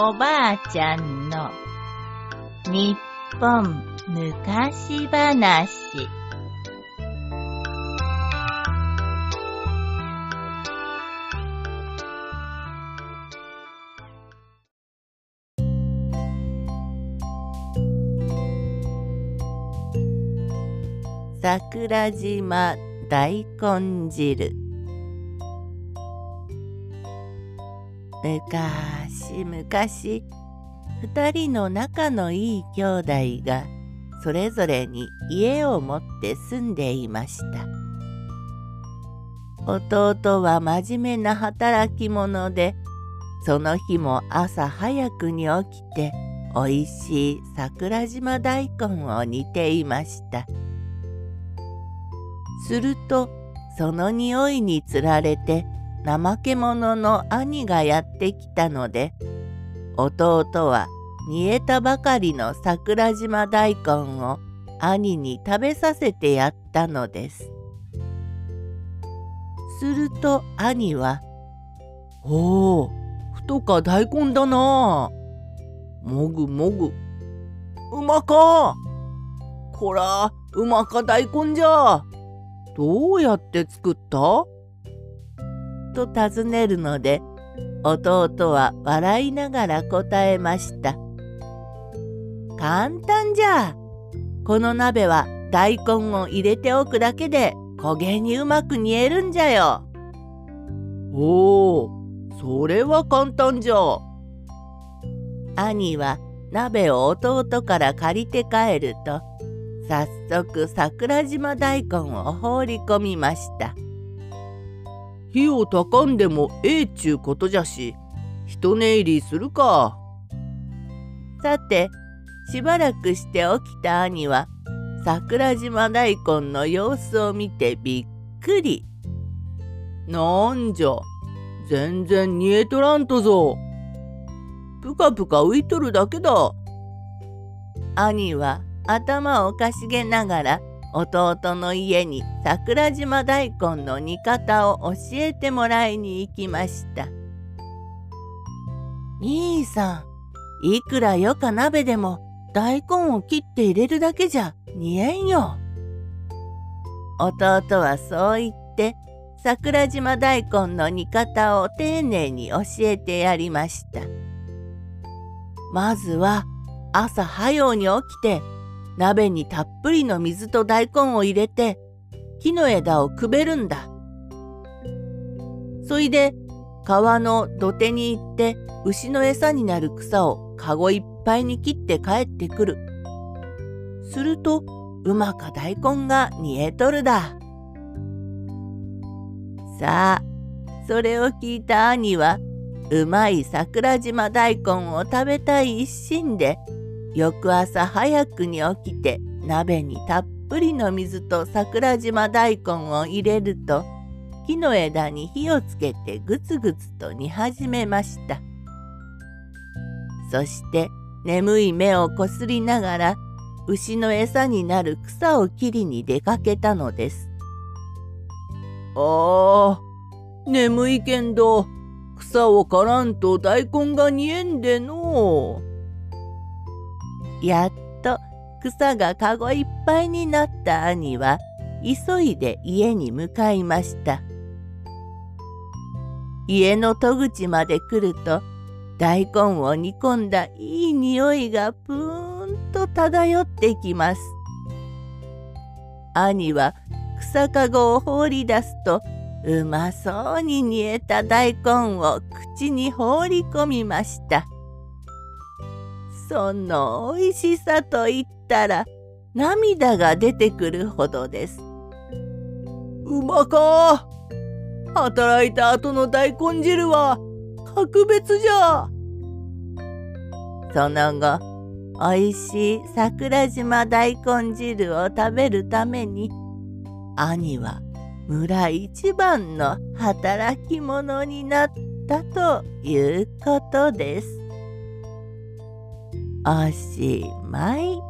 おばあちゃんの日本昔話。桜島大根汁。昔昔二人の仲のいい兄弟がそれぞれに家を持って住んでいました。弟は真面目な働き者でその日も朝早くに起きておいしい桜島大根を煮ていました。するとその匂いにつられて怠け者の兄がやってきたので弟は煮えたばかりの桜島大根を兄に食べさせてやったのです。すると兄は「おお太か大根だな。もぐもぐうまか。こらうまか大根じゃ。どうやって作った？と尋ねるので弟は笑いながら答えました。簡単じゃ。この鍋は大根を入れておくだけで焦げにうまく煮えるんじゃよ。おお、それは簡単じゃ。兄は鍋を弟から借りて帰ると早速桜島大根を放り込みました。火をたかんでもええっちゅうことじゃし一寝入りするか。さてしばらくして起きた兄は桜島大根の様子を見てびっくり。なんじゃ全然煮えとらんとぞ。ぷかぷか浮いとるだけだ。兄は頭をかしげながら弟の家に桜島大根の煮方を教えてもらいに行きました。兄さん、いくらよか鍋でも大根を切って入れるだけじゃ煮えんよ。弟はそう言って桜島大根の煮方を丁寧に教えてやりました。まずは朝早うに起きて鍋にたっぷりの水と大根を入れて木の枝をくべるんだ。そいで川の土手に行って牛の餌になる草をかごいっぱいに切って帰ってくる。するとうまか大根が煮えとるだ。さあそれを聞いた兄はうまい桜島大根を食べたい一心で翌朝早くに起きて鍋にたっぷりの水と桜島大根を入れると木の枝に火をつけてぐつぐつと煮始めました。そして眠い目をこすりながら牛の餌になる草を切りに出かけたのです。ああ、眠いけんど草を刈らんと大根が煮えんでのう。やっと草がかごいっぱいになった兄は急いで家に向かいました家の戸口まで来ると大根を煮込んだいい匂いがぷーんと漂ってきます兄は草かごを放り出すとうまそうに煮えた大根を口に放り込みました。その美味しさと言ったら涙が出てくるほどです。うまか働いた後の大根汁は格別じゃその後美味しい桜島大根汁を食べるために兄は村一番の働き者になったということです。おしまい。